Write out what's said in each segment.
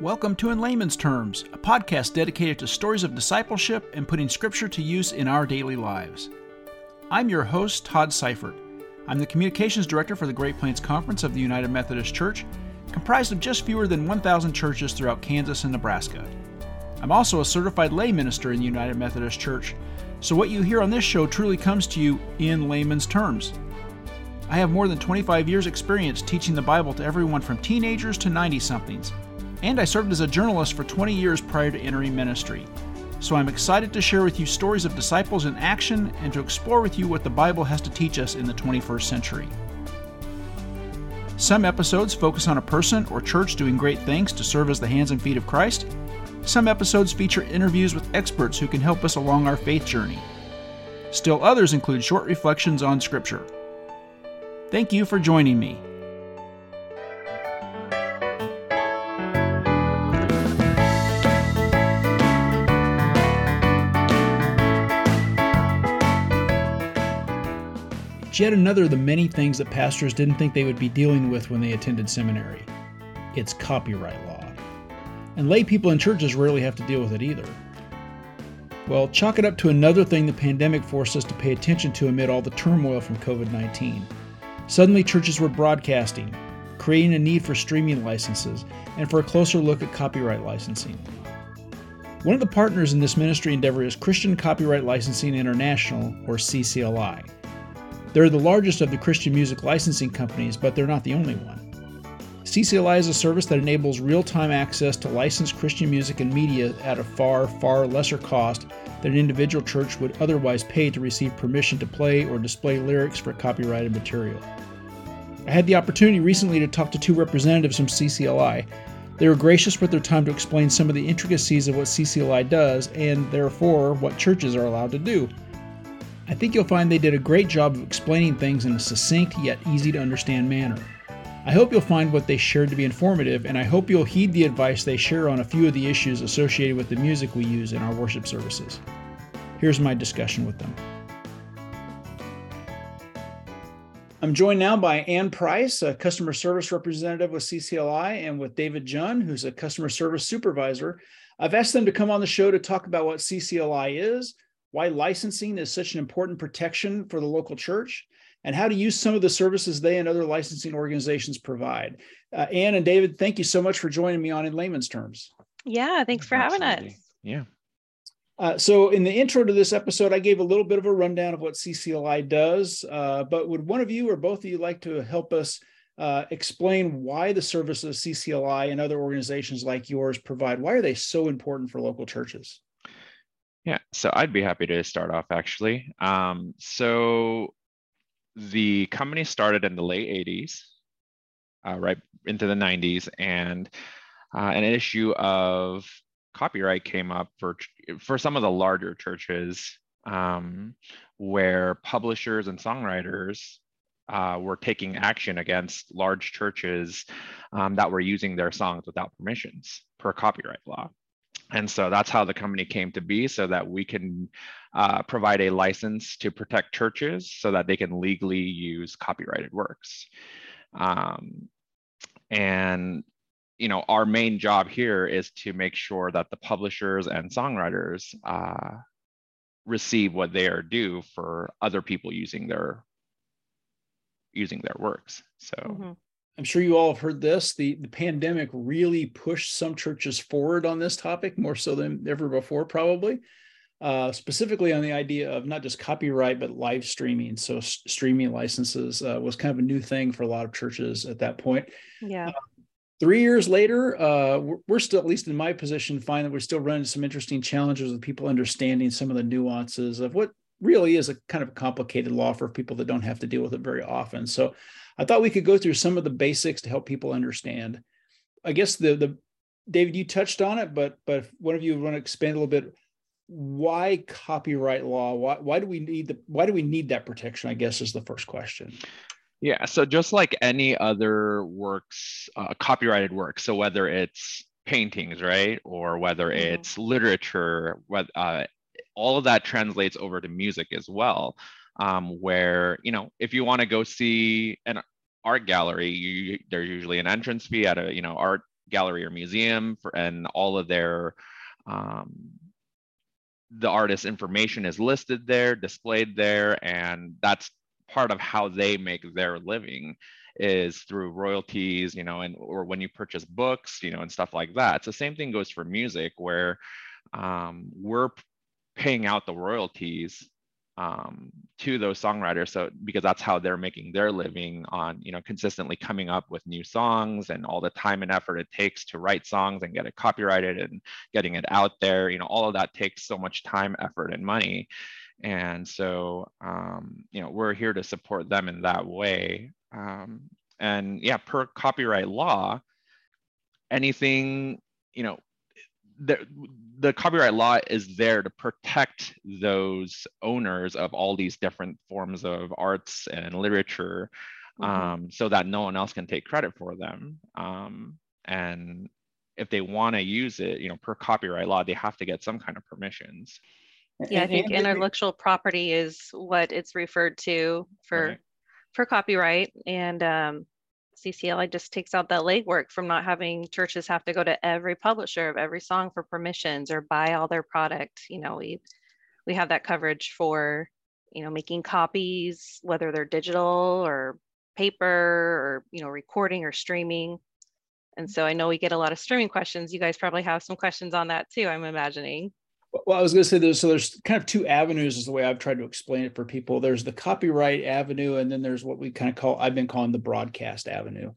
Welcome to In Layman's Terms, a podcast dedicated to stories of discipleship and putting Scripture to use in our daily lives. I'm your host, Todd Seifert. I'm the Communications Director for the Great Plains Conference of the United Methodist Church, comprised of just fewer than 1,000 churches throughout Kansas and Nebraska. I'm also a certified lay minister in the United Methodist Church, so what you hear on this show truly comes to you in layman's terms. I have more than 25 years' experience teaching the Bible to everyone from teenagers to 90 somethings and I served as a journalist for 20 years prior to entering ministry. So I'm excited to share with you stories of disciples in action and to explore with you what the Bible has to teach us in the 21st century. Some episodes focus on a person or church doing great things to serve as the hands and feet of Christ. Some episodes feature interviews with experts who can help us along our faith journey. Still others include short reflections on Scripture. Thank you for joining me. Yet another of the many things that pastors didn't think they would be dealing with when they attended seminary. It's copyright law. And lay people in churches rarely have to deal with it either. Well, chalk it up to another thing the pandemic forced us to pay attention to amid all the turmoil from COVID 19. Suddenly, churches were broadcasting, creating a need for streaming licenses, and for a closer look at copyright licensing. One of the partners in this ministry endeavor is Christian Copyright Licensing International, or CCLI. They're the largest of the Christian music licensing companies, but they're not the only one. CCLI is a service that enables real time access to licensed Christian music and media at a far, far lesser cost than an individual church would otherwise pay to receive permission to play or display lyrics for copyrighted material. I had the opportunity recently to talk to two representatives from CCLI. They were gracious with their time to explain some of the intricacies of what CCLI does and, therefore, what churches are allowed to do. I think you'll find they did a great job of explaining things in a succinct yet easy to understand manner. I hope you'll find what they shared to be informative, and I hope you'll heed the advice they share on a few of the issues associated with the music we use in our worship services. Here's my discussion with them. I'm joined now by Ann Price, a customer service representative with CCLI, and with David Junn, who's a customer service supervisor. I've asked them to come on the show to talk about what CCLI is, why licensing is such an important protection for the local church, and how to use some of the services they and other licensing organizations provide. Uh, Ann and David, thank you so much for joining me on In Layman's Terms. Yeah, thanks for having us. Yeah. Uh, so, in the intro to this episode, I gave a little bit of a rundown of what CCLI does. Uh, but would one of you or both of you like to help us uh, explain why the services CCLI and other organizations like yours provide? Why are they so important for local churches? Yeah, so I'd be happy to start off actually. Um, so the company started in the late 80s, uh, right into the 90s, and uh, an issue of copyright came up for for some of the larger churches um, where publishers and songwriters uh, were taking action against large churches um, that were using their songs without permissions per copyright law. And so that's how the company came to be so that we can uh, provide a license to protect churches so that they can legally use copyrighted works. Um, and you know, our main job here is to make sure that the publishers and songwriters uh, receive what they are due for other people using their using their works. So mm-hmm. I'm sure you all have heard this. The, the pandemic really pushed some churches forward on this topic more so than ever before, probably. Uh, specifically on the idea of not just copyright but live streaming. So s- streaming licenses uh, was kind of a new thing for a lot of churches at that point. Yeah. Uh, three years later, uh, we're, we're, still, at least in my position, find that we're still running some interesting challenges with people understanding some of the nuances of what really is a kind of a complicated law for people that don't have to deal with it very often. So I thought we could go through some of the basics to help people understand. I guess the the David, you touched on it, but but if one of you want to expand a little bit, why copyright law? Why why do we need the why do we need that protection? I guess is the first question. Yeah, so just like any other works, uh, copyrighted work, so whether it's paintings, right, or whether mm-hmm. it's literature, whether uh, all of that translates over to music as well um, where you know if you want to go see an art gallery, you, there's usually an entrance fee at a you know art gallery or museum for, and all of their um, the artist's information is listed there, displayed there, and that's part of how they make their living is through royalties, you know, and or when you purchase books, you know, and stuff like that. So same thing goes for music where um, we're paying out the royalties um, to those songwriters. So because that's how they're making their living on, you know, consistently coming up with new songs and all the time and effort it takes to write songs and get it copyrighted and getting it out there. You know, all of that takes so much time, effort, and money. And so, um, you know, we're here to support them in that way. Um, and yeah, per copyright law, anything, you know, the, the copyright law is there to protect those owners of all these different forms of arts and literature mm-hmm. um, so that no one else can take credit for them. Um, and if they want to use it, you know, per copyright law, they have to get some kind of permissions. Yeah, I think intellectual property is what it's referred to for right. for copyright. And um, CCLI just takes out that legwork from not having churches have to go to every publisher of every song for permissions or buy all their product. You know, we we have that coverage for you know making copies, whether they're digital or paper or you know recording or streaming. And so I know we get a lot of streaming questions. You guys probably have some questions on that too. I'm imagining. Well, I was going to say there's so there's kind of two avenues is the way I've tried to explain it for people. There's the copyright avenue, and then there's what we kind of call I've been calling the broadcast avenue,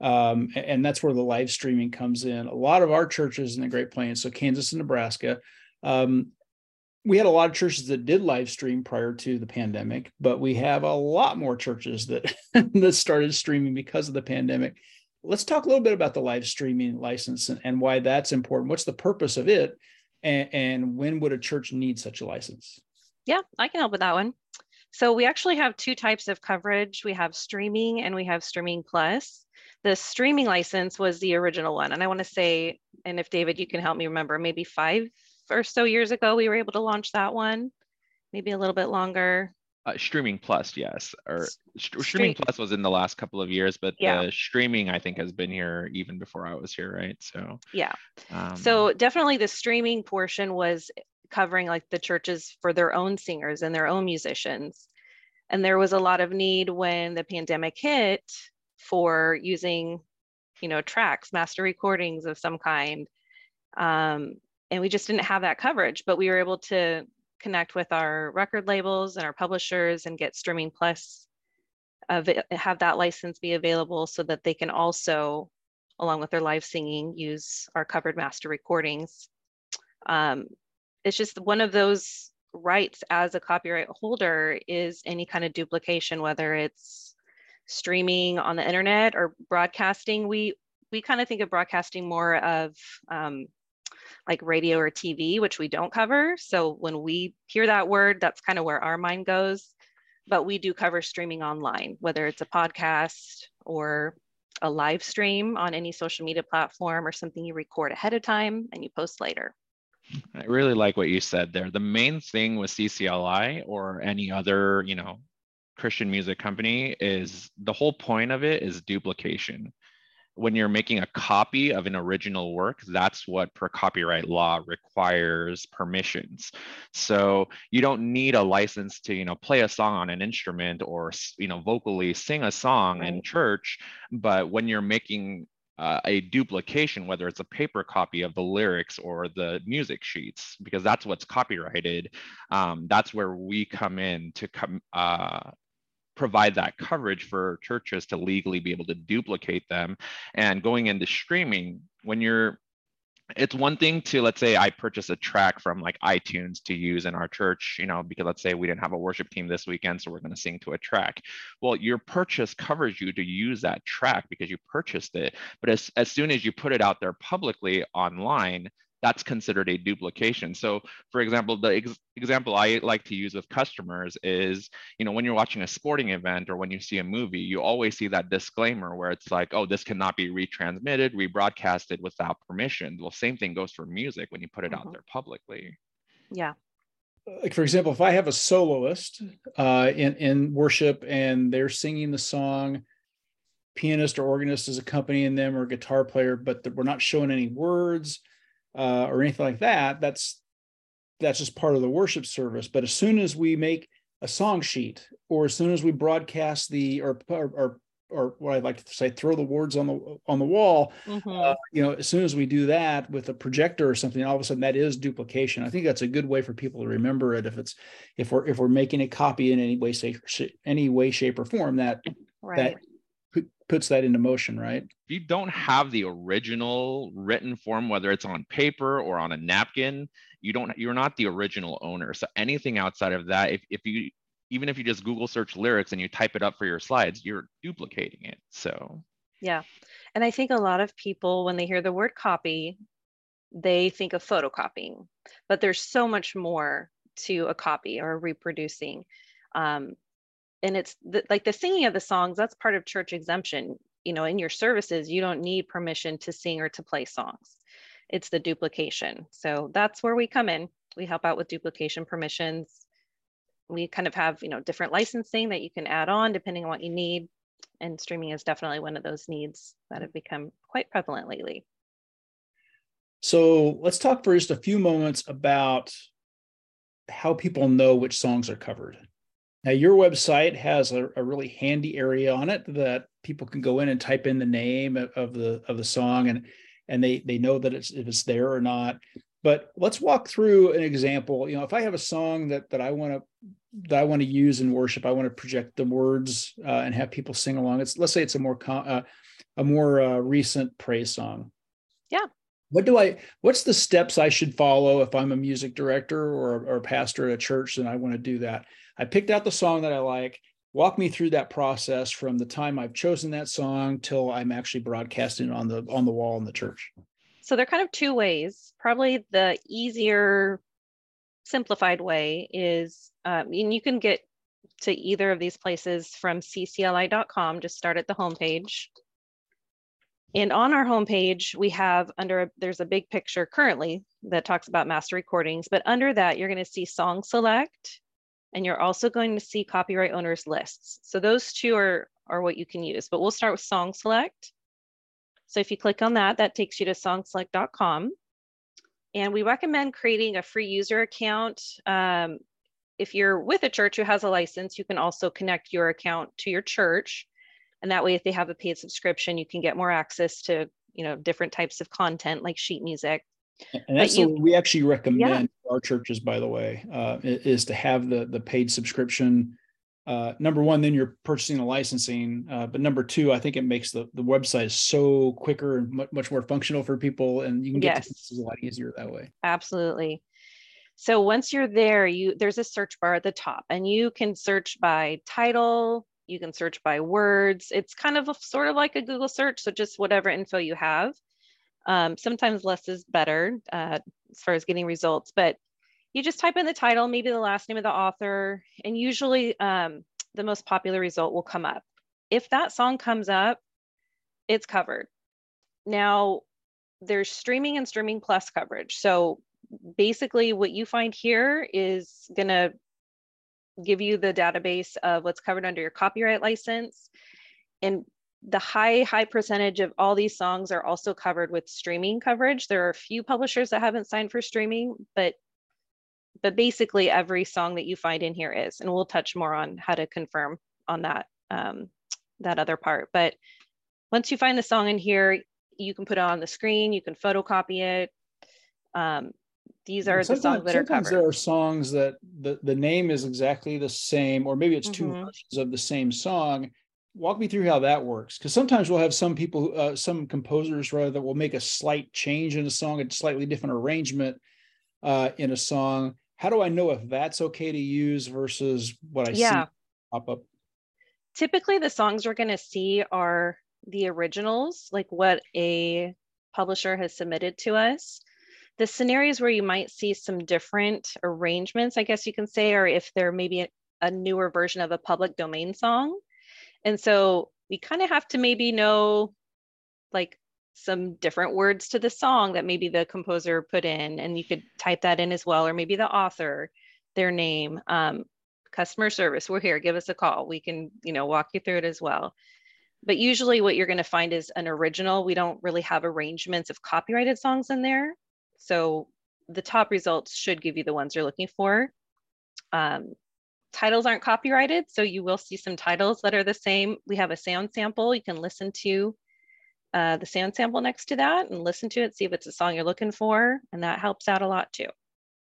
um, and that's where the live streaming comes in. A lot of our churches in the Great Plains, so Kansas and Nebraska, um, we had a lot of churches that did live stream prior to the pandemic, but we have a lot more churches that that started streaming because of the pandemic. Let's talk a little bit about the live streaming license and, and why that's important. What's the purpose of it? And, and when would a church need such a license? Yeah, I can help with that one. So we actually have two types of coverage. We have streaming and we have streaming plus. The streaming license was the original one. And I want to say, and if David, you can help me remember, maybe five or so years ago, we were able to launch that one, maybe a little bit longer. Uh, streaming plus, yes, or st- streaming plus was in the last couple of years, but yeah. the streaming I think has been here even before I was here, right? So yeah, um, so definitely the streaming portion was covering like the churches for their own singers and their own musicians, and there was a lot of need when the pandemic hit for using, you know, tracks, master recordings of some kind, um, and we just didn't have that coverage, but we were able to connect with our record labels and our publishers and get Streaming Plus, have that license be available so that they can also, along with their live singing, use our covered master recordings. Um, it's just one of those rights as a copyright holder is any kind of duplication, whether it's streaming on the internet or broadcasting. We we kind of think of broadcasting more of um, like radio or TV, which we don't cover. So when we hear that word, that's kind of where our mind goes. But we do cover streaming online, whether it's a podcast or a live stream on any social media platform or something you record ahead of time and you post later. I really like what you said there. The main thing with CCLI or any other, you know, Christian music company is the whole point of it is duplication when you're making a copy of an original work, that's what per copyright law requires permissions. So you don't need a license to, you know, play a song on an instrument or, you know, vocally sing a song right. in church. But when you're making uh, a duplication, whether it's a paper copy of the lyrics or the music sheets, because that's what's copyrighted. Um, that's where we come in to come uh, provide that coverage for churches to legally be able to duplicate them. And going into streaming, when you're it's one thing to let's say I purchase a track from like iTunes to use in our church, you know, because let's say we didn't have a worship team this weekend, so we're going to sing to a track. Well, your purchase covers you to use that track because you purchased it. But as, as soon as you put it out there publicly online, that's considered a duplication. So for example, the ex example I like to use with customers is, you know, when you're watching a sporting event or when you see a movie, you always see that disclaimer where it's like, oh, this cannot be retransmitted, rebroadcasted without permission. Well, same thing goes for music when you put it mm -hmm. out mm-hmm. there publicly. Yeah. Like for example, if I have a soloist uh, in in worship and they're singing the song, pianist or organist is accompanying them or guitar player, but we're not showing any words uh, or anything like that, that's that's just part of the worship service. But as soon as we make a song sheet, or as soon as we broadcast the or or, or or what I'd like to say, throw the words on the on the wall. Mm-hmm. Uh, you know, as soon as we do that with a projector or something, all of a sudden that is duplication. I think that's a good way for people to remember it. If it's if we're if we're making a copy in any way, shape, any way, shape, or form, that right. that puts that into motion, right? If you don't have the original written form, whether it's on paper or on a napkin, you don't you're not the original owner. So anything outside of that, if if you even if you just Google search lyrics and you type it up for your slides, you're duplicating it. So, yeah. And I think a lot of people, when they hear the word copy, they think of photocopying, but there's so much more to a copy or reproducing. Um, and it's the, like the singing of the songs, that's part of church exemption. You know, in your services, you don't need permission to sing or to play songs. It's the duplication. So that's where we come in. We help out with duplication permissions we kind of have you know different licensing that you can add on depending on what you need and streaming is definitely one of those needs that have become quite prevalent lately so let's talk for just a few moments about how people know which songs are covered now your website has a, a really handy area on it that people can go in and type in the name of the of the song and and they they know that it's if it's there or not. But let's walk through an example. You know if i have a song that that i want to that i want to use in worship i want to project the words uh, and have people sing along it's let's say it's a more uh, a more uh, recent praise song. Yeah. What do i what's the steps i should follow if i'm a music director or, or a pastor at a church and i want to do that i picked out the song that i like walk me through that process from the time i've chosen that song till i'm actually broadcasting on the on the wall in the church so there are kind of two ways. Probably the easier, simplified way is, um, and you can get to either of these places from ccli.com. Just start at the homepage. And on our homepage, we have under, there's a big picture currently that talks about master recordings, but under that, you're going to see song select, and you're also going to see copyright owners lists. So those two are, are what you can use, but we'll start with song select. So if you click on that, that takes you to songselect.com. And we recommend creating a free user account. Um, if you're with a church who has a license, you can also connect your account to your church. And that way, if they have a paid subscription, you can get more access to you know different types of content like sheet music. And that's you, what we actually recommend. Our churches, by the way, uh, is to have the the paid subscription uh, number one, then you're purchasing the licensing. Uh, but number two, I think it makes the, the website so quicker and much, much more functional for people, and you can get yes. a lot easier that way. Absolutely. So once you're there, you there's a search bar at the top, and you can search by title. You can search by words. It's kind of a, sort of like a Google search, so just whatever info you have. Um, sometimes less is better uh, as far as getting results, but you just type in the title, maybe the last name of the author, and usually um, the most popular result will come up. If that song comes up, it's covered. Now, there's streaming and streaming plus coverage. So basically, what you find here is going to give you the database of what's covered under your copyright license. And the high, high percentage of all these songs are also covered with streaming coverage. There are a few publishers that haven't signed for streaming, but but basically every song that you find in here is, and we'll touch more on how to confirm on that, um, that other part. But once you find the song in here, you can put it on the screen, you can photocopy it. Um, these are sometimes, the songs that are covered. There are songs that the, the name is exactly the same, or maybe it's two mm-hmm. versions of the same song. Walk me through how that works, because sometimes we'll have some people, uh, some composers rather, that will make a slight change in a song, a slightly different arrangement uh, in a song, how do I know if that's okay to use versus what I yeah. see pop up? Typically, the songs we're going to see are the originals, like what a publisher has submitted to us. The scenarios where you might see some different arrangements, I guess you can say, are if there may be a, a newer version of a public domain song. And so we kind of have to maybe know like some different words to the song that maybe the composer put in and you could type that in as well or maybe the author their name um, customer service we're here give us a call we can you know walk you through it as well but usually what you're going to find is an original. We don't really have arrangements of copyrighted songs in there. So the top results should give you the ones you're looking for. Um, titles aren't copyrighted, so you will see some titles that are the same. We have a sound sample. You can listen to uh, the sound sample next to that and listen to it, see if it's a song you're looking for, and that helps out a lot too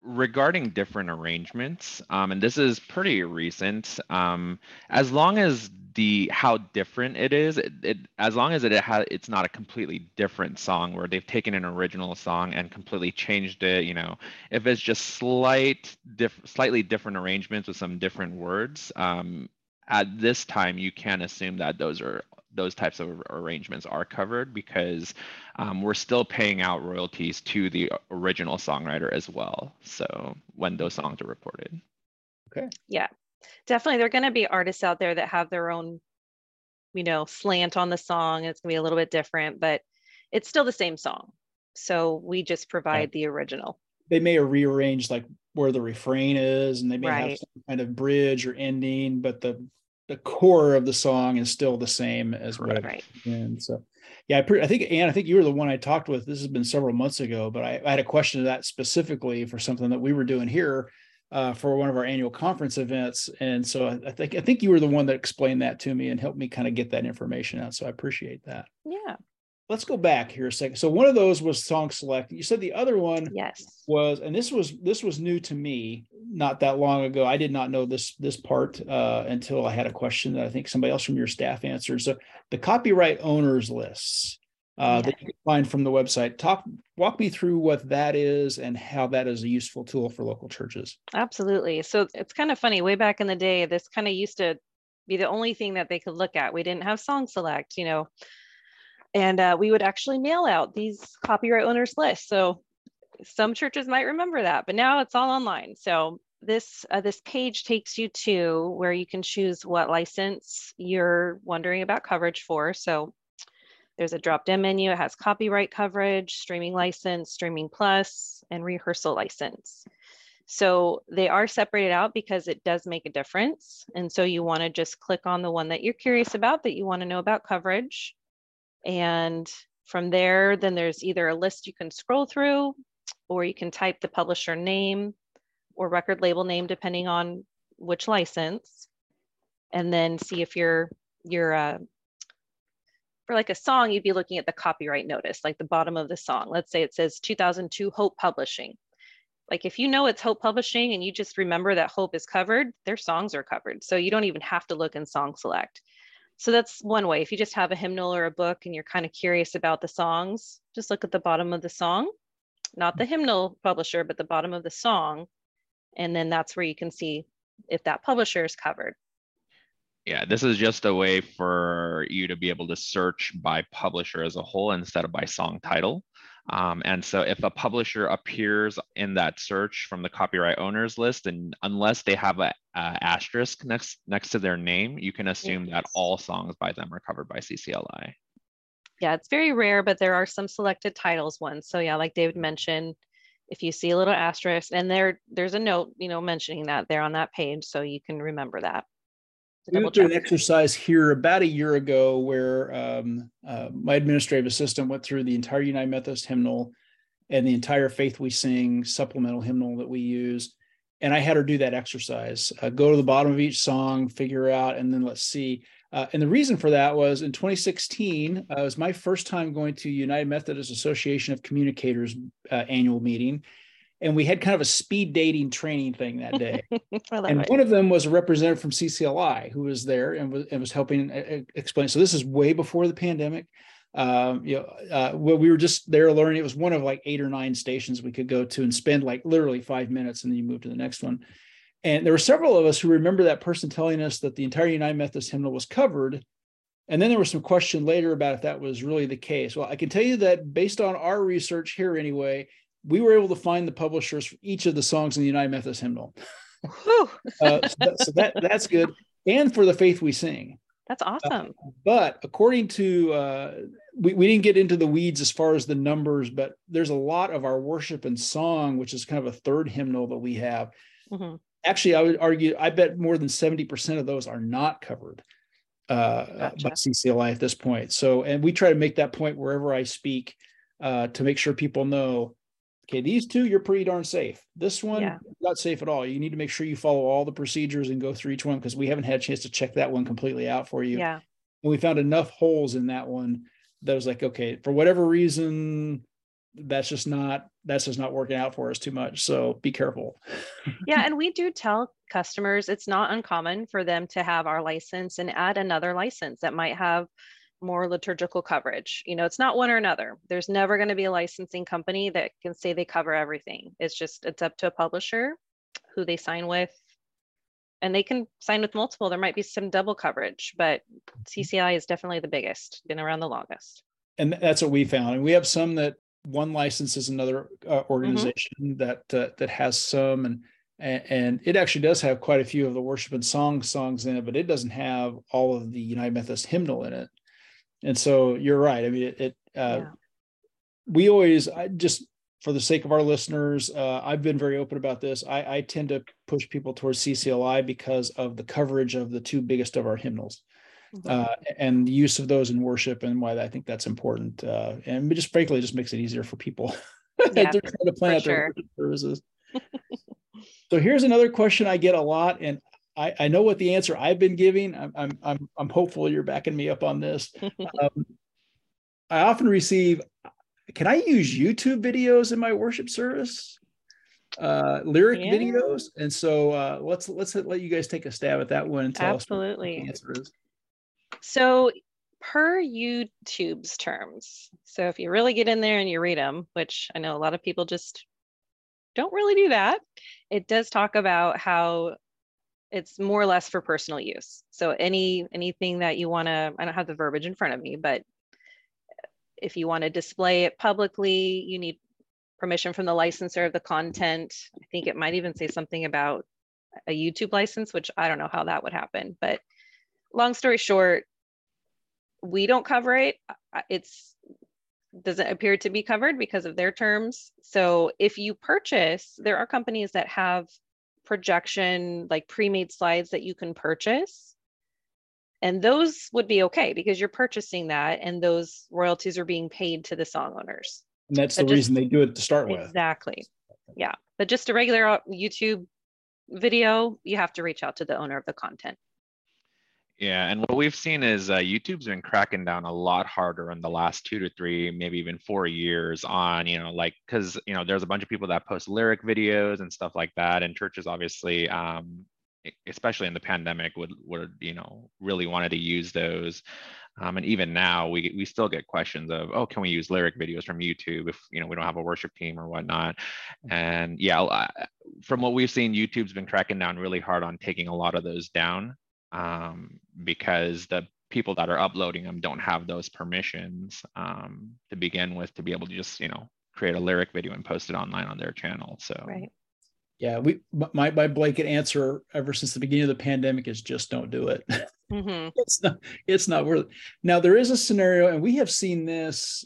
regarding different arrangements, um, and this is pretty recent, um, as long as the how different it is, it, it as long as it, it has it's not a completely different song where they've taken an original song and completely changed it. You know, if it's just slight, diff, slightly different arrangements with some different words, um, at this time you can assume that those are those types of arrangements are covered because um, we're still paying out royalties to the original songwriter as well. So when those songs are reported. Okay. Yeah, definitely. There are going to be artists out there that have their own, you know, slant on the song. It's going to be a little bit different, but it's still the same song. So we just provide the original. They may have rearranged like where the refrain is, and they may Right. have some kind of bridge or ending, but the the core of the song is still the same as what Right. And so, yeah, I, pre- I think, Ann I think you were the one I talked with. This has been several months ago, but I, I had a question to that specifically for something that we were doing here uh, for one of our annual conference events. And so I, I think I think you were the one that explained that to me and helped me kind of get that information out. So I appreciate that. Yeah. Let's go back here a second. So one of those was song select. You said the other one Yes. was and this was this was new to me not that long ago i did not know this this part uh, until i had a question that i think somebody else from your staff answered so the copyright owners lists uh, that you can find from the website talk walk me through what that is and how that is a useful tool for local churches Absolutely. So it's kind of funny. Way back in the day, this kind of used to be the only thing that they could look at. We didn't have song select, you know, and uh, we would actually mail out these copyright owners lists. So some churches might remember that, but now it's all online. So this uh, this page takes you to where you can choose what license you're wondering about coverage for. So there's a drop-down menu. It has copyright coverage, streaming license, streaming plus, and rehearsal license. So they are separated out because it does make a difference. And so you want to just click on the one that you're curious about, that you want to know about coverage. And from there, then there's either a list you can scroll through, or you can type the publisher name or record label name, depending on which license, and then see if you're, you're, uh, for like a song, you'd be looking at the copyright notice, like the bottom of the song. Let's say it says 2002 Hope Publishing like if you know it's Hope Publishing and you just remember that Hope is covered, their songs are covered. So you don't even have to look in Song Select. So that's one way. If you just have a hymnal or a book and you're kind of curious about the songs, just look at the bottom of the song, not the hymnal publisher, but the bottom of the song. And then that's where you can see if that publisher is covered. Yeah, this is just a way for you to be able to search by publisher as a whole instead of by song title. Um, and so if a publisher appears in that search from the copyright owners list, and unless they have a, a asterisk next next to their name, you can assume that all songs by them are covered by CCLI. Yeah, it's very rare, but there are some selected titles ones. So yeah, like David mentioned, if you see a little asterisk and there there's a note, you know, mentioning that there on that page, so you can remember that. We went through an exercise here about a year ago where um, uh, my administrative assistant went through the entire United Methodist hymnal and the entire Faith We Sing supplemental hymnal that we use. And I had her do that exercise, uh, go to the bottom of each song, figure out, and then let's see. Uh, and the reason for that was in 2016, uh, it was my first time going to United Methodist Association of Communicators uh, annual meeting. And we had kind of a speed dating training thing that day I love and one of them was a representative from CCLI who was there and was, and was helping uh, uh, explain. So this is way before the pandemic. Um, you know, uh, well, we were just there learning. It was one of like eight or nine stations we could go to and spend like literally five minutes, and then you move to the next one. And there were several of us who remember that person telling us that the entire United Methodist hymnal was covered. And then there was some question later about if that was really the case. Well, I can tell you that based on our research here, anyway, we were able to find the publishers for each of the songs in the United Methodist hymnal. Uh, so, that, so that that's good, and for the faith we sing. that's awesome. But according to, uh, we we didn't get into the weeds as far as the numbers, but there's a lot of our worship and song, which is kind of a third hymnal that we have. Mhm. Actually, I would argue, I bet more than seventy percent of those are not covered. uh, Gotcha. by CCLI at this point. So, and we try to make that point wherever I speak uh, to make sure people know. Okay, these two you're pretty darn safe. This one Yeah. not safe at all. You need to make sure you follow all the procedures and go through each one because we haven't had a chance to check that one completely out for you. Yeah. And we found enough holes in that one that was like, okay, for whatever reason, that's just not that's just not working out for us too much. So be careful. Yeah. And we do tell customers it's not uncommon for them to have our license and add another license that might have more liturgical coverage. You know, it's not one or another. There's never going to be a licensing company that can say they cover everything. It's just, it's up to a publisher who they sign with. And they can sign with multiple. There might be some double coverage, but CCI is definitely the biggest, been around the longest. and that's what we found. And we have some that one license is another uh, organization that uh, that has some, and and and it actually does have quite a few of the worship and song songs in it, but it doesn't have all of the United Methodist hymnal in it. And so you're right. I mean, it. it uh, Yeah. We always, I just for the sake of our listeners, uh, I've been very open about this. I, I tend to push people towards CCLI because of the coverage of the two biggest of our hymnals Mhm. uh, and the use of those in worship and why I think that's important. Uh, and just frankly it just makes it easier for people. Yeah, They're trying to plan out their sure. worship services. so here's another question I get a lot, and I, I know what the answer I've been giving. I'm I'm I'm, I'm hopeful you're backing me up on this. Um, I often receive, can I use YouTube videos in my worship service? Uh, lyric Yeah. videos, and so uh, let's let's let you guys take a stab at that one and tell us what Absolutely. the answer is. So, per YouTube's terms, so if you really get in there and you read them, which I know a lot of people just don't really do that, it does talk about how it's more or less for personal use. So any anything that you want to, I don't have the verbiage in front of me, but if you want to display it publicly, you need permission from the licensor of the content. I think it might even say something about a YouTube license, which I don't know how that would happen, but long story short, we don't cover it. It's doesn't appear to be covered because of their terms. So if you purchase, there are companies that have projection like pre-made slides that you can purchase. And those would be okay because you're purchasing that and those royalties are being paid to the song owners. And that's the just- reason they do it to start with. Exactly. Yeah. But just a regular uh, YouTube video, you have to reach out to the owner of the content. Yeah, and what we've seen is uh, YouTube's been cracking down a lot harder in the last two to three, maybe even four years on, you know, like because you know there's a bunch of people that post lyric videos and stuff like that, and churches obviously, um, especially in the pandemic, would would you know really wanted to use those, um, and even now we we still get questions of, oh, can we use lyric videos from YouTube if you know we don't have a worship team or whatnot, and yeah, from what we've seen, YouTube's been cracking down really hard on taking a lot of those down um, because the people that are uploading them don't have those permissions um, to begin with to be able to just you know create a lyric video and post it online on their channel. So Right. Yeah, we my my blanket answer ever since the beginning of the pandemic is just don't do it. hmm it's not it's not worth it. Now there is a scenario, and we have seen this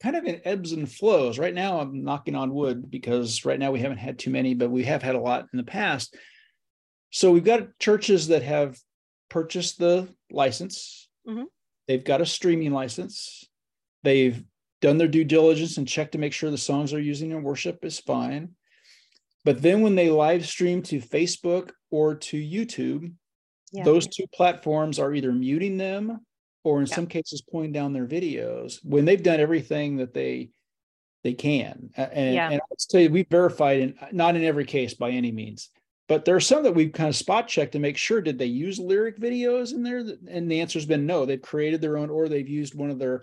kind of in ebbs and flows. Right now, I'm knocking on wood because right now we haven't had too many, but we have had a lot in the past. So we've got churches that have purchased the license. Mhm. They've got a streaming license. They've done their due diligence and checked to make sure the songs they're using in worship is fine. But then when they live stream to Facebook or to YouTube, Yeah. those two platforms are either muting them or in Yeah. some cases pulling down their videos when they've done everything that they they can. And, Yeah. and I'll tell you, we've verified in not in every case by any means, but there are some that we've kind of spot checked to make sure did they use lyric videos in there? And the answer's been no. They've created their own, or they've used one of their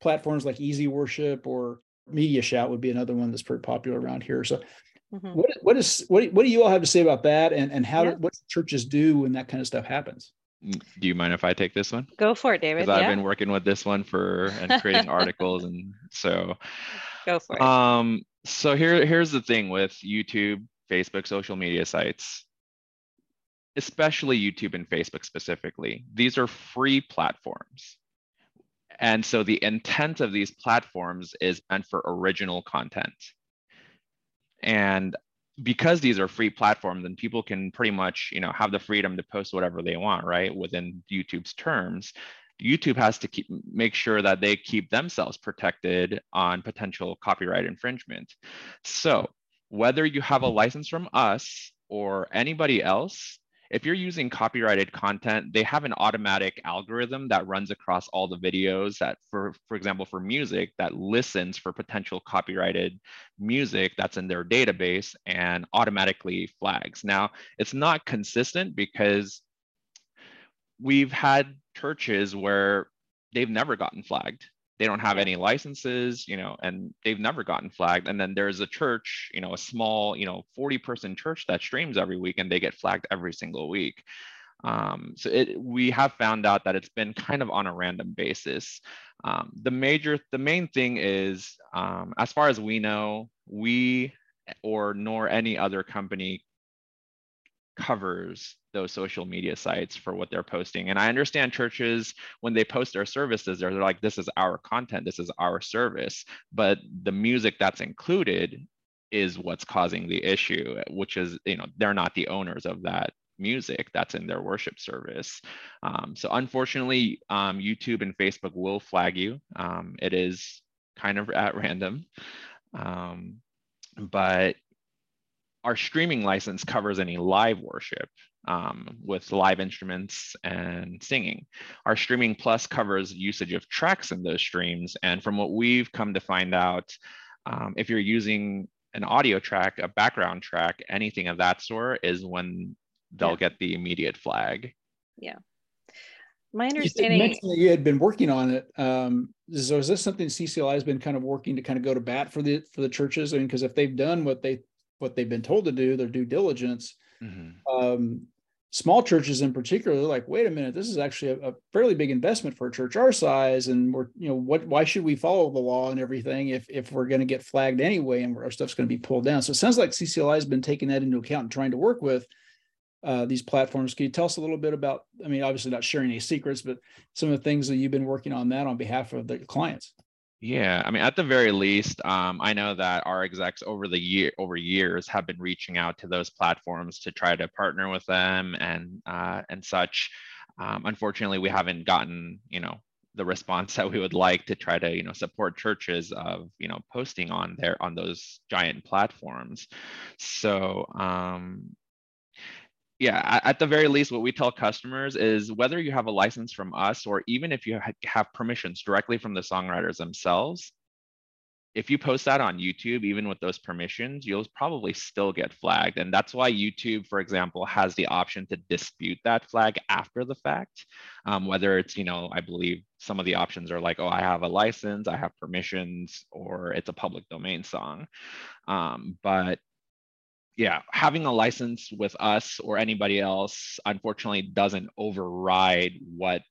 platforms like Easy Worship or Media Shout would be another one that's pretty popular around here. So Mhm. what what is what do- what do you all have to say about that and and how Yeah. do, what do churches do when that kind of stuff happens mm, do you mind if I take this one? Go for it, David. Because I've been working with this one for and creating articles and so go for it. Um, so here, here's the thing with YouTube, Facebook, social media sites, especially YouTube and Facebook specifically. These are free platforms. And so the intent of these platforms is meant for original content. And because these are free platforms and people can pretty much you know have the freedom to post whatever they want right within youtube's terms youtube has to keep make sure that they keep themselves protected on potential copyright infringement so whether you have a license from us or anybody else if you're using copyrighted content, they have an automatic algorithm that runs across all the videos that for, for example, for music that listens for potential copyrighted music that's in their database and automatically flags. Now, it's not consistent because we've had churches where they've never gotten flagged they don't have any licenses you know and they've never gotten flagged. And then there's a church you know a small you know 40 person church that streams every week and they get flagged every single week. Um, so it, we have found out that it's been kind of on a random basis. Um, the major the main thing is um, as far as we know we or nor any other company covers those social media sites for what they're posting. And I understand churches, when they post their services, they're, they're like, this is our content, this is our service. But the music that's included is what's causing the issue, which is, you know, they're not the owners of that music that's in their worship service. Um, so unfortunately, um, YouTube and Facebook will flag you. Um, it is kind of at random. Um, but our streaming license covers any live worship um, with live instruments and singing. Our streaming plus covers usage of tracks in those streams. And from what we've come to find out, um, if you're using an audio track, a background track, anything of that sort is when they'll yeah. get the immediate flag. Yeah. My understanding. You, that you had been working on it. Um, so is this something CCLI has been kind of working to kind of go to bat for the for the churches? I mean, because if they've done what they what they've been told to do, their due diligence. Mm-hmm. Um, small churches in particular, they're like, wait a minute, this is actually a, a, fairly big investment for a church our size, and we're, you know, what? Why should we follow the law and everything if if we're going to get flagged anyway, and our stuff's going to be pulled down? So it sounds like CCLI has been taking that into account and trying to work with uh, these platforms. Can you tell us a little bit about? I mean, obviously not sharing any secrets, but some of the things that you've been working on that on behalf of the clients. Yeah, I mean, at the very least, um, I know that our execs over the year over years have been reaching out to those platforms to try to partner with them and uh, and such. Um, unfortunately, we haven't gotten you know the response that we would like to try to you know support churches of you know posting on there on those giant platforms. So um, yeah at the very least what we tell customers is whether you have a license from us or even if you have permissions directly from the songwriters themselves if you post that on youtube even with those permissions you'll probably still get flagged. And that's why youtube for example has the option to dispute that flag after the fact um, whether it's you know i believe some of the options are like oh i have a license i have permissions or it's a public domain song. Um, but yeah, having a license with us or anybody else, unfortunately, doesn't override what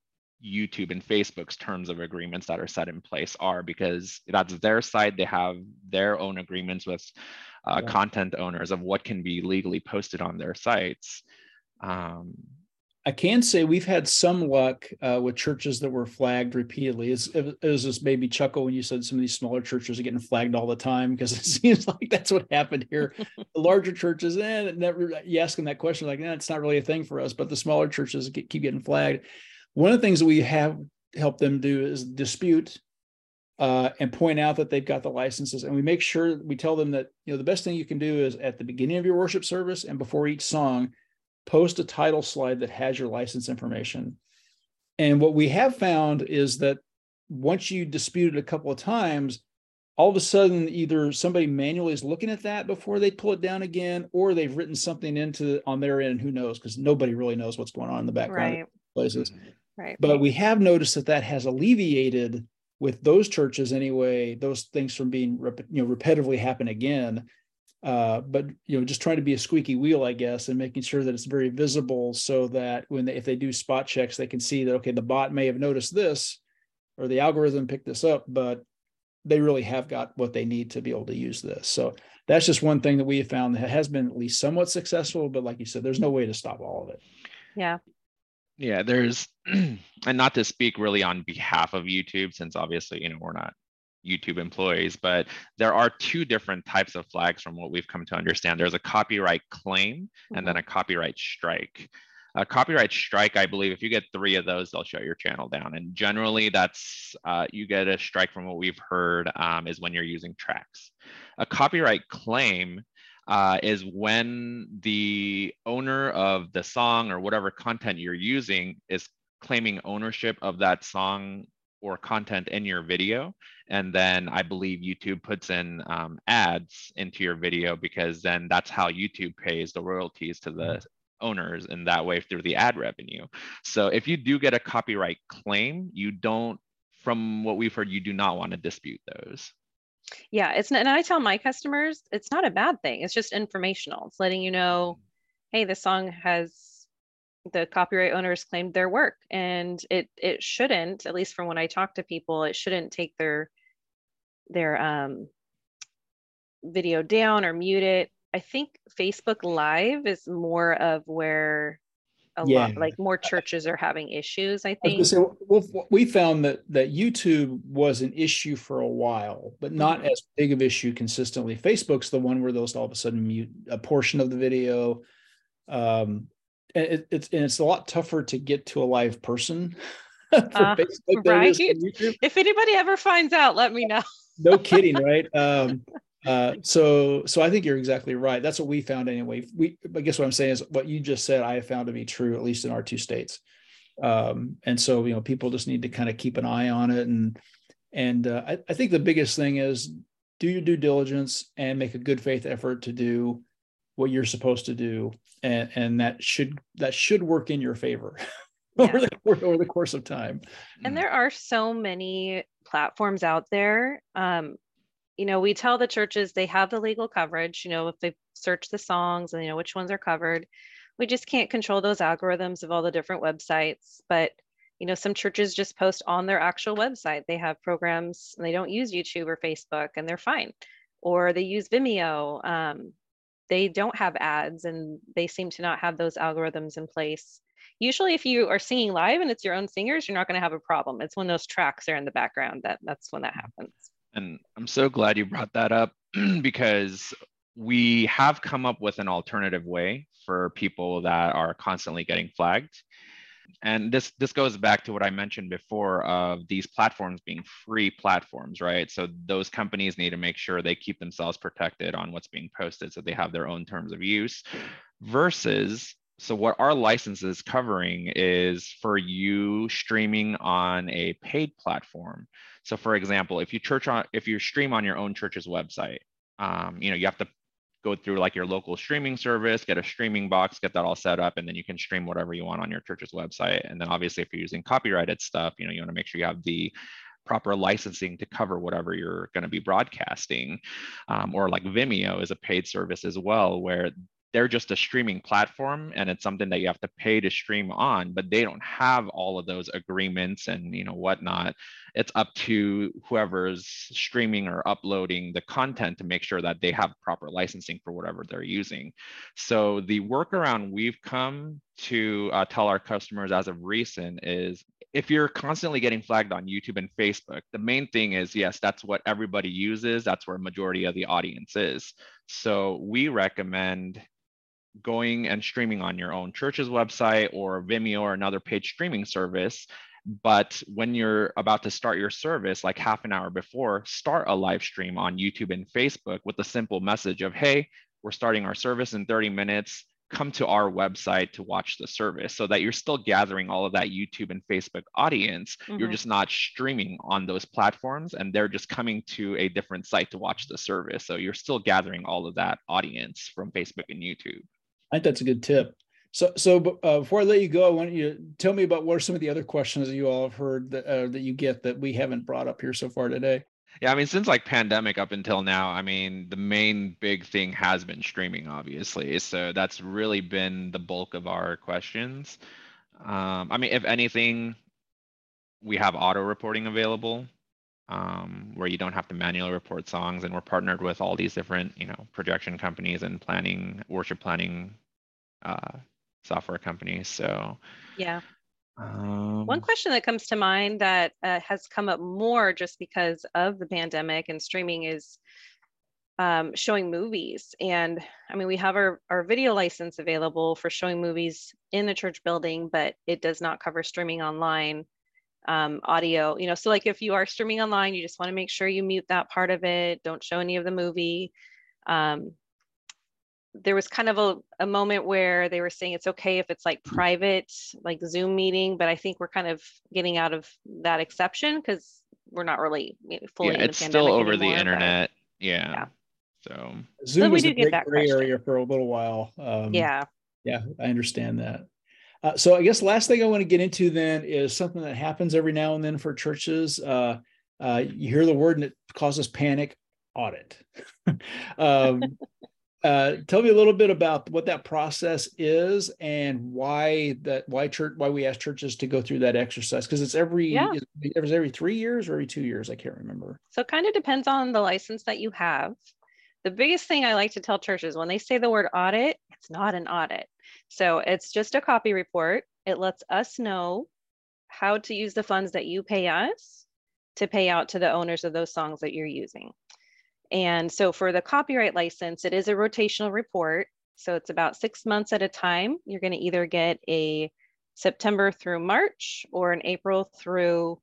YouTube and Facebook's terms of agreements that are set in place are because that's their side. They have their own agreements with uh, yeah. content owners of what can be legally posted on their sites. Um, I can say we've had some luck uh, with churches that were flagged repeatedly. It's, it was just maybe chuckle when you said some of these smaller churches are getting flagged all the time because it seems like that's what happened here. the larger churches, eh, never you ask them that question like, eh, it's not really a thing for us. But the smaller churches get, keep getting flagged. One of the things that we have helped them do is dispute uh, and point out that they've got the licenses. And we make sure we tell them that you know the best thing you can do is at the beginning of your worship service and before each song post a title slide that has your license information. And what we have found is that once you dispute it a couple of times, all of a sudden either somebody manually is looking at that before they pull it down again, or they've written something into on their end. Who knows? Because nobody really knows what's going on in the background right. places. Mm-hmm. Right. But we have noticed that that has alleviated with those churches anyway. Those things from being you know repetitively happen again uh, but you know just trying to be a squeaky wheel i guess and making sure that it's very visible so that when they, if they do spot checks they can see that okay the bot may have noticed this or the algorithm picked this up but they really have got what they need to be able to use this. So that's just one thing that we have found that has been at least somewhat successful but like you said there's no way to stop all of it. Yeah. Yeah there's and not to speak really on behalf of youtube since obviously you know we're not YouTube employees, but there are two different types of flags from what we've come to understand. There's a copyright claim and then mm-hmm. a copyright strike. A copyright strike, I believe, if you get three of those, they'll shut your channel down. And generally, that's uh, you get a strike from what we've heard um, is when you're using tracks. A copyright claim uh, is when the owner of the song or whatever content you're using is claiming ownership of that song or content in your video. And then I believe YouTube puts in um, ads into your video because then that's how YouTube pays the royalties to the mm-hmm. owners in that way through the ad revenue. So if you do get a copyright claim, you don't, from what we've heard, you do not want to dispute those. Yeah, it's and I tell my customers it's not a bad thing. It's just informational. It's letting you know, mm-hmm. hey, this song has the copyright owners claimed their work and it it shouldn't at least from when i talk to people it shouldn't take their their um, video down or mute it i think facebook live is more of where a yeah. lot like more churches are having issues i think say, we found that that youtube was an issue for a while but not mm-hmm. as big of issue consistently facebook's the one where those all of a sudden mute a portion of the video um, it, it's and it's a lot tougher to get to a live person uh, right? If anybody ever finds out, let me know. no kidding, right? Um, uh, so so I think you're exactly right. That's what we found anyway. We I guess what I'm saying is what you just said I have found to be true, at least in our two states. Um, and so you know people just need to kind of keep an eye on it and and uh, I, I think the biggest thing is do your due diligence and make a good faith effort to do what you're supposed to do and, and that should that should work in your favor yeah. over, the, over the course of time. And there are so many platforms out there um, you know we tell the churches they have the legal coverage you know if they search the songs and you know which ones are covered. We just can't control those algorithms of all the different websites but you know some churches just post on their actual website. They have programs and they don't use youtube or facebook and they're fine. Or they use vimeo um, they don't have ads and they seem to not have those algorithms in place. Usually if you are singing live and it's your own singers, you're not going to have a problem. It's when those tracks are in the background that that's when that mm-hmm. happens. And I'm so glad you brought that up because we have come up with an alternative way for people that are constantly getting flagged and this this goes back to what i mentioned before of these platforms being free platforms right? So those companies need to make sure they keep themselves protected on what's being posted so they have their own terms of use versus so what our license is covering is for you streaming on a paid platform. So for example if you church on if you stream on your own church's website um, you know you have to go through like your local streaming service, get a streaming box, get that all set up, and then you can stream whatever you want on your church's website. And then obviously, if you're using copyrighted stuff, you know, you want to make sure you have the proper licensing to cover whatever you're going to be broadcasting. Um, or like Vimeo is a paid service as well, where they're just a streaming platform and it's something that you have to pay to stream on but they don't have all of those agreements and you know whatnot it's up to whoever's streaming or uploading the content to make sure that they have proper licensing for whatever they're using so the workaround we've come to uh, tell our customers as of recent is if you're constantly getting flagged on YouTube and Facebook, the main thing is yes, that's what everybody uses. That's where majority of the audience is. So we recommend going and streaming on your own church's website or Vimeo or another paid streaming service. But when you're about to start your service, like half an hour before, start a live stream on YouTube and Facebook with the simple message of, hey, we're starting our service in 30 minutes. Come to our website to watch the service so that you're still gathering all of that YouTube and Facebook audience. Mm-hmm. You're just not streaming on those platforms and they're just coming to a different site to watch the service. So you're still gathering all of that audience from Facebook and YouTube. I think that's a good tip. So, so uh, before I let you go, I want you to tell me about what are some of the other questions that you all have heard that uh, that you get that we haven't brought up here so far today. Yeah, I mean, since like pandemic up until now, I mean, the main big thing has been streaming, obviously. So that's really been the bulk of our questions. Um, I mean, if anything, we have auto reporting available um, where you don't have to manually report songs. And we're partnered with all these different, you know, projection companies and planning, worship planning uh, software companies. So yeah. Um, One question that comes to mind that uh, has come up more just because of the pandemic and streaming is um, showing movies. And I mean, we have our, our video license available for showing movies in the church building, but it does not cover streaming online um, audio. You know, so like if you are streaming online, you just want to make sure you mute that part of it. Don't show any of the movie. Um, there was kind of a, a moment where they were saying it's okay if it's like private, like Zoom meeting, but I think we're kind of getting out of that exception because we're not really fully. yeah, in it's the still pandemic over the anymore, but- internet. Yeah. Yeah. So Zoom we was do a get great that gray question. area for a little while. Um, Yeah, Yeah, I understand that. Uh, so I guess last thing I want to get into then is something that happens every now and then for churches. Uh, uh, you hear the word and it causes panic. Audit. um, uh, tell me a little bit about what that process is and why that why church why we ask churches to go through that exercise because it's every Yeah. it's every every three years or every two years. I can't remember. so it kind of depends on the license that you have. The biggest thing I like to tell churches when they say the word audit, it's not an audit. So it's just a copy report. It lets us know how to use the funds that you pay us to pay out to the owners of those songs that you're using. And so for the copyright license, it is a rotational report. So it's about six months at a time. You're going to either get a September through March or an April through,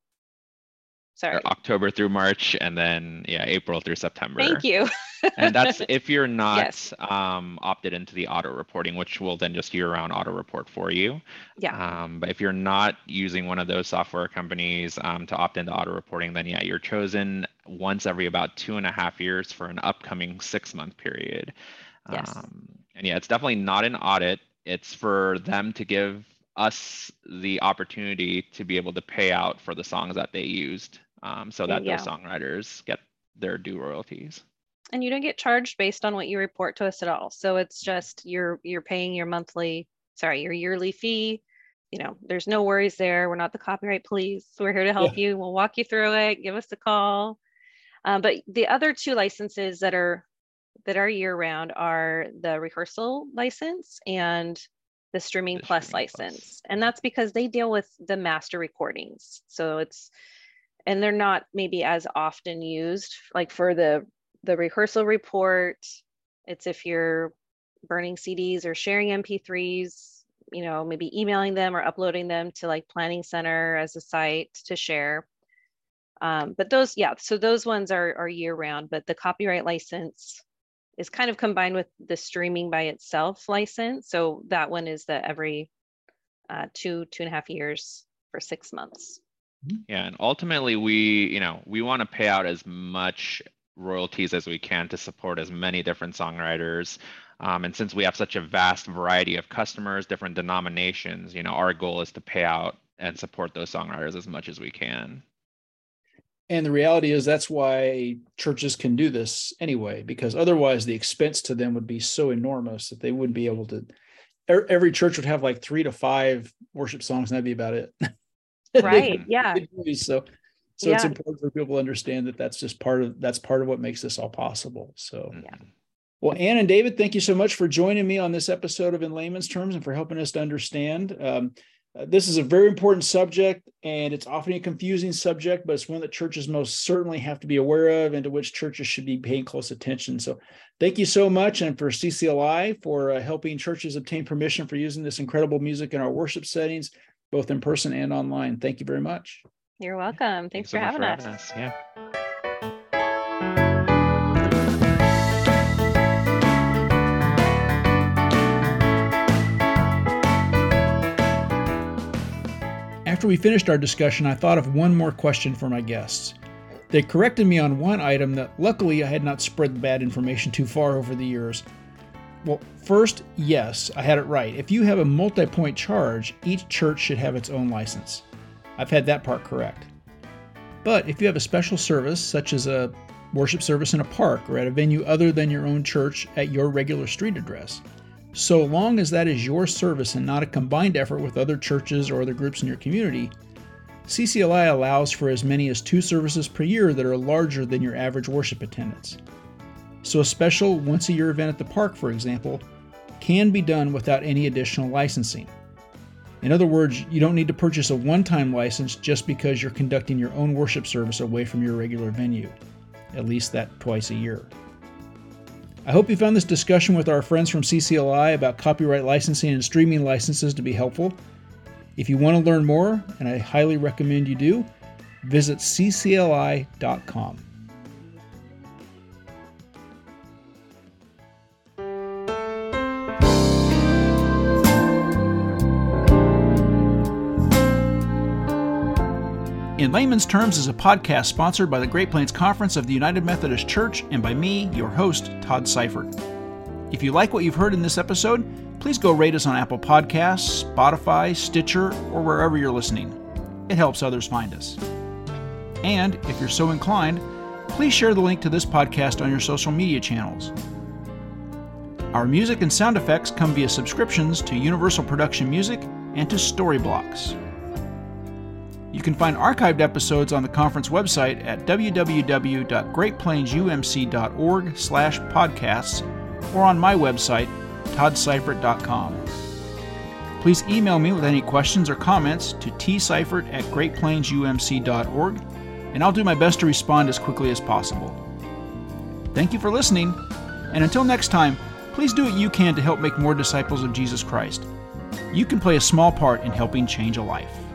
sorry, October through March, and then yeah, April through September. thank you. and that's if you're not Yes. um, opted into the auto reporting, which will then just year-round auto report for you. Yeah. Um, but if you're not using one of those software companies um, to opt into auto reporting, then yeah, you're chosen once every about two and a half years for an upcoming six-month period. Yes. Um, and yeah, it's definitely not an audit. It's for them to give us the opportunity to be able to pay out for the songs that they used, um, so that Yeah. those songwriters get their due royalties. and you don't get charged based on what you report to us at all. So it's just you're you're paying your monthly, sorry, your yearly fee. You know, there's no worries there. We're not the copyright police. We're here to help you. We'll walk you through it. Give us a call. Um, but the other two licenses that are that are year round are the rehearsal license and the streaming The plus Streaming Plus. license. And that's because they deal with the master recordings. So it's and they're not maybe as often used like for the the rehearsal report it's if you're burning cds or sharing mp3s you know maybe emailing them or uploading them to like planning center as a site to share. Um, but those yeah so those ones are are year round but the copyright license is kind of combined with the streaming by itself license. So that one is the every uh, two two and a half years for six months Yeah, and ultimately we, you know, we want to pay out as much royalties as we can to support as many different songwriters. Um, and since we have such a vast variety of customers, different denominations, you know, our goal is to pay out and support those songwriters as much as we can. And the reality is that's why churches can do this anyway, because otherwise the expense to them would be so enormous that they wouldn't be able to. Every church would have like three to five worship songs, and that'd be about it. They right yeah do So, so it's important for people to understand that that's just part of that's part of what makes this all possible. So, Mhm. well, Ann and David, thank you so much for joining me on this episode of In Layman's Terms and for helping us to understand. Um, uh, this is a very important subject, and it's often a confusing subject, but it's one that churches most certainly have to be aware of and to which churches should be paying close attention. So, thank you so much, and for CCLI for uh, helping churches obtain permission for using this incredible music in our worship settings, both in person and online. Thank you very much. You're welcome. Thanks, for, so much having us. Yeah. After we finished our discussion, I thought of one more question for my guests. They corrected me on one item that luckily I had not spread the bad information too far over the years. Well, first, yes, I had it right. If you have a multi point charge, each church should have its own license. I've had that part correct. But if you have a special service, such as a worship service in a park or at a venue other than your own church at your regular street address, so long as that is your service and not a combined effort with other churches or other groups in your community, CCLI allows for as many as two services per year that are larger than your average worship attendance. So, a special once a year event at the park, for example, can be done without any additional licensing. In other words, you don't need to purchase a one time license just because you're conducting your own worship service away from your regular venue, at least that twice a year. I hope you found this discussion with our friends from CCLI about copyright licensing and streaming licenses to be helpful. If you want to learn more, and I highly recommend you do, visit ccli.com. In Layman's Terms is a podcast sponsored by the Great Plains Conference of the United Methodist Church and by me, your host, Todd Seifert. If you like what you've heard in this episode, please go rate us on Apple Podcasts, Spotify, Stitcher, or wherever you're listening. It helps others find us. And if you're so inclined, please share the link to this podcast on your social media channels. Our music and sound effects come via subscriptions to Universal Production Music and to Storyblocks. You can find archived episodes on the conference website at www.greatplainsumc.org slash podcasts or on my website, toddseifert.com. Please email me with any questions or comments to tseifert at greatplainsumc.org, and I'll do my best to respond as quickly as possible. Thank you for listening, and until next time, please do what you can to help make more disciples of Jesus Christ. You can play a small part in helping change a life.